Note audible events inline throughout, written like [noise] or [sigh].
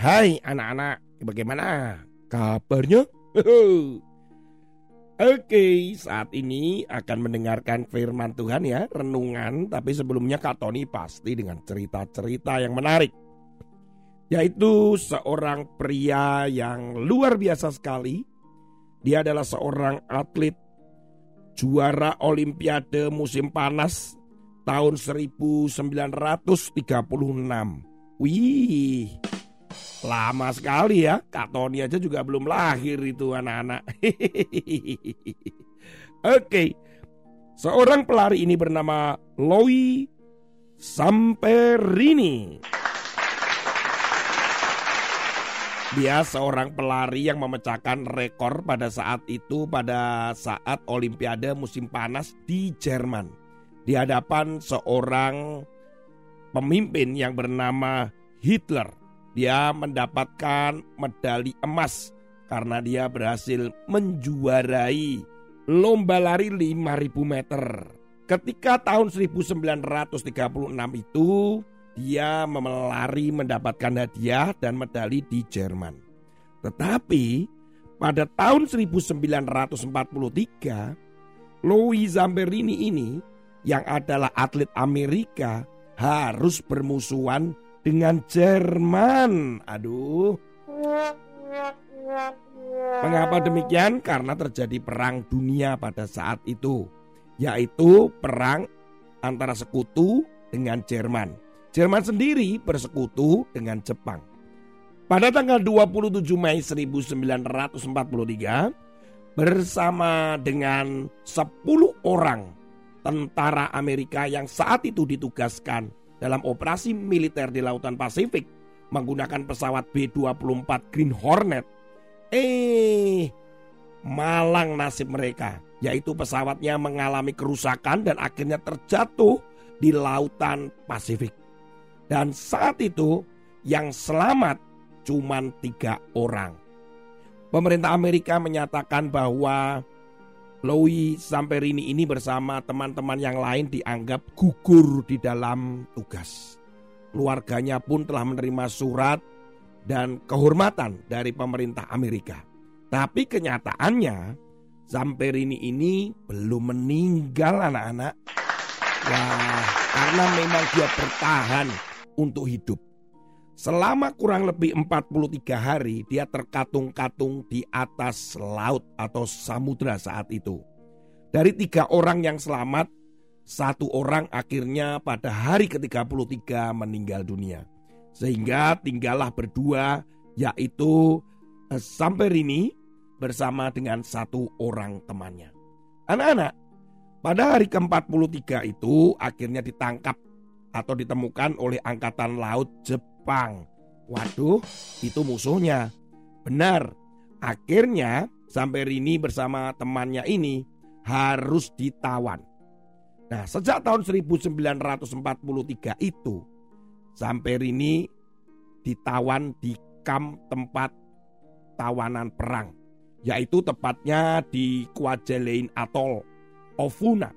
Hai anak-anak, bagaimana kabarnya? [laughs] Oke, saat ini akan mendengarkan firman Tuhan ya, renungan. Tapi sebelumnya Kak Tony pasti dengan cerita-cerita yang menarik. Yaitu seorang pria yang luar biasa sekali. Dia adalah seorang atlet juara olimpiade musim panas tahun 1936. Wih, Lama sekali ya, Kak Tony aja juga belum lahir itu anak-anak. [laughs] Oke, seorang pelari ini bernama Loi Samperini. Dia seorang pelari yang memecahkan rekor pada saat itu pada saat Olimpiade musim panas di Jerman. Di hadapan seorang pemimpin yang bernama Hitler. Dia mendapatkan medali emas karena dia berhasil menjuarai lomba lari 5000 meter. Ketika tahun 1936 itu dia melari mendapatkan hadiah dan medali di Jerman. Tetapi pada tahun 1943 Louis Zamperini ini yang adalah atlet Amerika harus bermusuhan dengan Jerman. Aduh. Mengapa demikian? Karena terjadi perang dunia pada saat itu, yaitu perang antara sekutu dengan Jerman. Jerman sendiri bersekutu dengan Jepang. Pada tanggal 27 Mei 1943 bersama dengan 10 orang tentara Amerika yang saat itu ditugaskan dalam operasi militer di Lautan Pasifik menggunakan pesawat B-24 Green Hornet. Eh, malang nasib mereka, yaitu pesawatnya mengalami kerusakan dan akhirnya terjatuh di Lautan Pasifik. Dan saat itu yang selamat cuma tiga orang. Pemerintah Amerika menyatakan bahwa Louis Samperini ini bersama teman-teman yang lain dianggap gugur di dalam tugas. Keluarganya pun telah menerima surat dan kehormatan dari pemerintah Amerika. Tapi kenyataannya Samperini ini belum meninggal anak-anak. Wah, karena memang dia bertahan untuk hidup. Selama kurang lebih 43 hari dia terkatung-katung di atas laut atau samudra saat itu. Dari tiga orang yang selamat, satu orang akhirnya pada hari ke-33 meninggal dunia. Sehingga tinggallah berdua yaitu eh, Samperini bersama dengan satu orang temannya. Anak-anak, pada hari ke-43 itu akhirnya ditangkap atau ditemukan oleh Angkatan Laut Jepang Jepang. Waduh, itu musuhnya. Benar. Akhirnya sampai Rini bersama temannya ini harus ditawan. Nah, sejak tahun 1943 itu sampai Rini ditawan di kamp tempat tawanan perang, yaitu tepatnya di Kwajalein Atoll, Ofuna.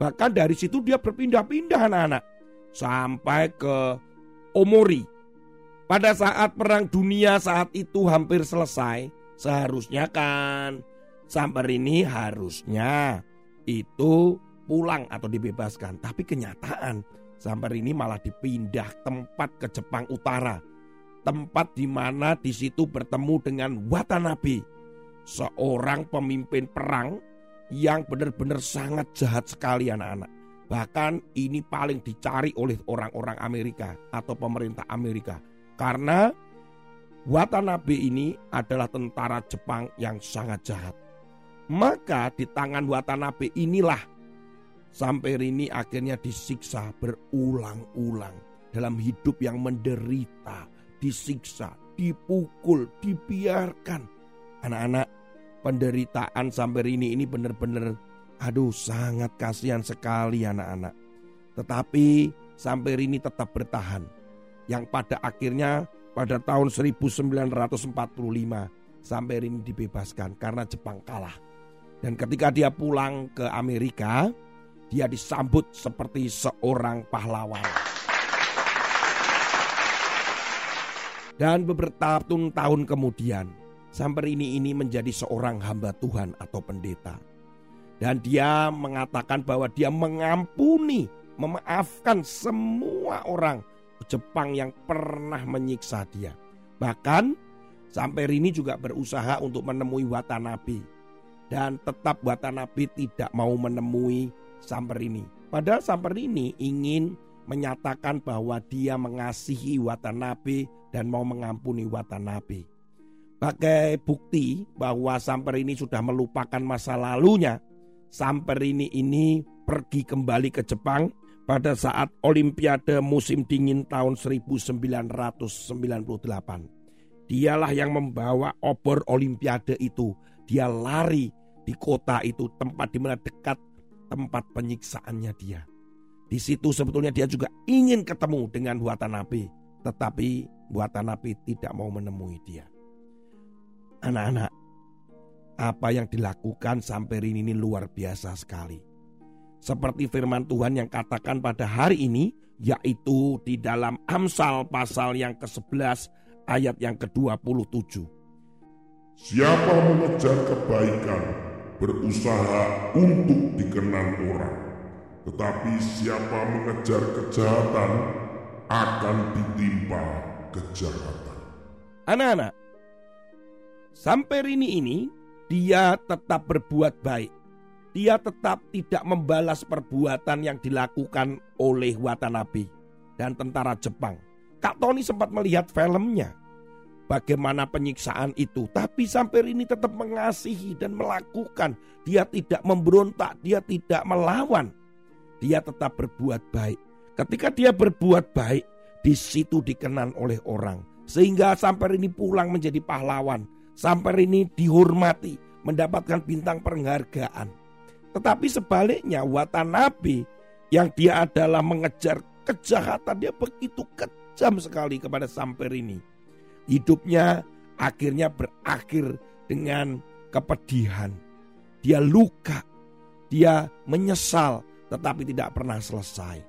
Bahkan dari situ dia berpindah-pindah anak-anak sampai ke Omori pada saat perang dunia saat itu hampir selesai, seharusnya kan sampai ini harusnya itu pulang atau dibebaskan. Tapi kenyataan sampai ini malah dipindah tempat ke Jepang Utara. Tempat di mana di situ bertemu dengan Watanabe, seorang pemimpin perang yang benar-benar sangat jahat sekali anak-anak. Bahkan ini paling dicari oleh orang-orang Amerika atau pemerintah Amerika karena Watanabe ini adalah tentara Jepang yang sangat jahat. Maka di tangan Watanabe inilah sampai Rini akhirnya disiksa berulang-ulang. dalam hidup yang menderita, disiksa, dipukul, dibiarkan. Anak-anak, penderitaan sampai ini ini benar-benar aduh sangat kasihan sekali anak-anak. Tetapi sampai ini tetap bertahan. Yang pada akhirnya pada tahun 1945 sampai ini dibebaskan karena Jepang kalah. Dan ketika dia pulang ke Amerika, dia disambut seperti seorang pahlawan. Dan beberapa tahun kemudian, Samperini ini menjadi seorang hamba Tuhan atau pendeta. Dan dia mengatakan bahwa dia mengampuni, memaafkan semua orang Jepang yang pernah menyiksa dia. Bahkan Samperini juga berusaha untuk menemui Watanabe. Dan tetap Watanabe tidak mau menemui Samperini. Padahal Samperini ingin menyatakan bahwa dia mengasihi Watanabe dan mau mengampuni Watanabe. Pakai bukti bahwa Samper ini sudah melupakan masa lalunya, Samper ini ini pergi kembali ke Jepang pada saat Olimpiade musim dingin tahun 1998. Dialah yang membawa obor Olimpiade itu. Dia lari di kota itu, tempat di mana dekat tempat penyiksaannya dia. Di situ sebetulnya dia juga ingin ketemu dengan Watanabe, tetapi Watanabe tidak mau menemui dia. Anak-anak, apa yang dilakukan sampai ini luar biasa sekali. Seperti firman Tuhan yang katakan pada hari ini, yaitu di dalam Amsal pasal yang ke-11 ayat yang ke-27. Siapa mengejar kebaikan, berusaha untuk dikenal orang tetapi siapa mengejar kejahatan akan ditimpa kejahatan. Anak-anak, sampai ini ini dia tetap berbuat baik. Dia tetap tidak membalas perbuatan yang dilakukan oleh Watanabe dan tentara Jepang. Kak Tony sempat melihat filmnya. Bagaimana penyiksaan itu, tapi sampai ini tetap mengasihi dan melakukan. Dia tidak memberontak, dia tidak melawan dia tetap berbuat baik. Ketika dia berbuat baik, di situ dikenan oleh orang. Sehingga sampai ini pulang menjadi pahlawan. Sampai ini dihormati, mendapatkan bintang penghargaan. Tetapi sebaliknya Watanabe yang dia adalah mengejar kejahatan, dia begitu kejam sekali kepada sampai ini. Hidupnya akhirnya berakhir dengan kepedihan. Dia luka, dia menyesal, tetapi tidak pernah selesai.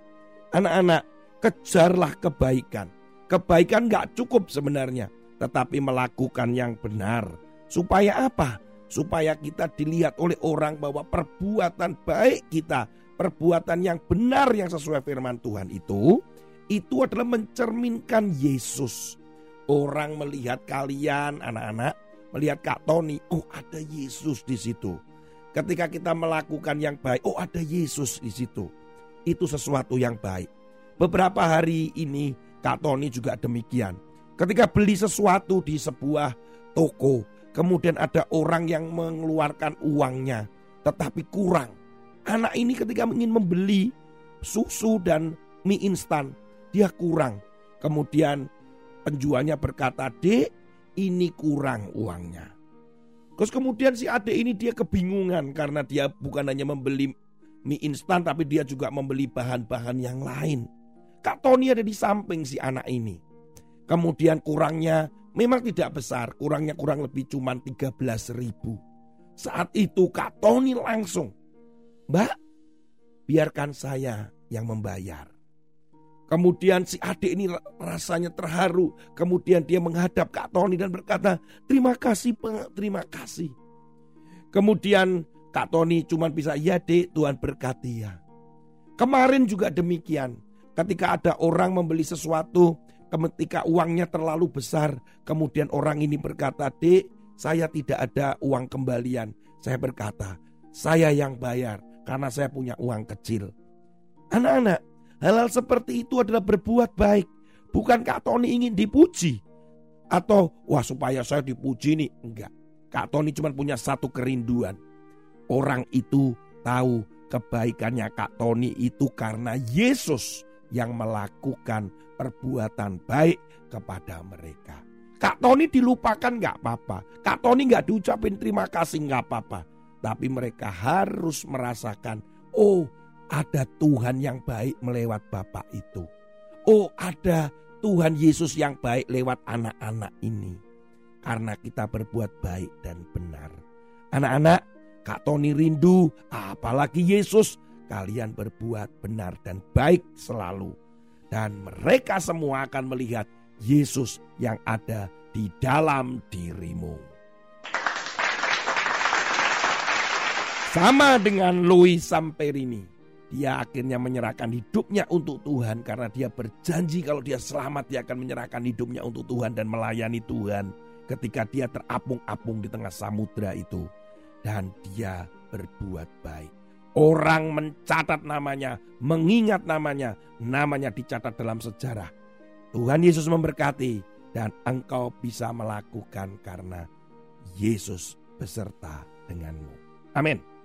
Anak-anak, kejarlah kebaikan. Kebaikan gak cukup sebenarnya, tetapi melakukan yang benar. Supaya apa? Supaya kita dilihat oleh orang bahwa perbuatan baik kita, perbuatan yang benar yang sesuai firman Tuhan itu, itu adalah mencerminkan Yesus. Orang melihat kalian anak-anak, melihat Kak Tony, oh ada Yesus di situ. Ketika kita melakukan yang baik, oh ada Yesus di situ. Itu sesuatu yang baik. Beberapa hari ini Kak Tony juga demikian. Ketika beli sesuatu di sebuah toko, kemudian ada orang yang mengeluarkan uangnya, tetapi kurang. Anak ini ketika ingin membeli susu dan mie instan, dia kurang. Kemudian penjualnya berkata, "Dek, ini kurang uangnya." Terus kemudian si adik ini dia kebingungan karena dia bukan hanya membeli mie instan tapi dia juga membeli bahan-bahan yang lain. Kak Tony ada di samping si anak ini. Kemudian kurangnya memang tidak besar, kurangnya kurang lebih cuma 13 ribu. Saat itu Kak Tony langsung, Mbak, biarkan saya yang membayar. Kemudian si adik ini rasanya terharu. Kemudian dia menghadap Kak Tony dan berkata, terima kasih, terima kasih. Kemudian Kak Tony cuma bisa, ya dek Tuhan berkati ya. Kemarin juga demikian. Ketika ada orang membeli sesuatu, ketika uangnya terlalu besar, kemudian orang ini berkata, dek saya tidak ada uang kembalian. Saya berkata, saya yang bayar karena saya punya uang kecil. Anak-anak, Hal-hal seperti itu adalah berbuat baik. Bukan Kak Tony ingin dipuji. Atau wah supaya saya dipuji nih. Enggak. Kak Tony cuma punya satu kerinduan. Orang itu tahu kebaikannya Kak Tony itu karena Yesus yang melakukan perbuatan baik kepada mereka. Kak Tony dilupakan nggak apa-apa. Kak Tony nggak diucapin terima kasih nggak apa-apa. Tapi mereka harus merasakan, oh ada Tuhan yang baik melewat Bapak itu. Oh ada Tuhan Yesus yang baik lewat anak-anak ini. Karena kita berbuat baik dan benar. Anak-anak, Kak Tony rindu, apalagi Yesus, kalian berbuat benar dan baik selalu. Dan mereka semua akan melihat Yesus yang ada di dalam dirimu. Sama dengan Louis Samperini. Dia akhirnya menyerahkan hidupnya untuk Tuhan karena dia berjanji kalau dia selamat dia akan menyerahkan hidupnya untuk Tuhan dan melayani Tuhan ketika dia terapung-apung di tengah samudera itu. Dan dia berbuat baik. Orang mencatat namanya, mengingat namanya, namanya dicatat dalam sejarah. Tuhan Yesus memberkati dan engkau bisa melakukan karena Yesus beserta denganmu. Amin.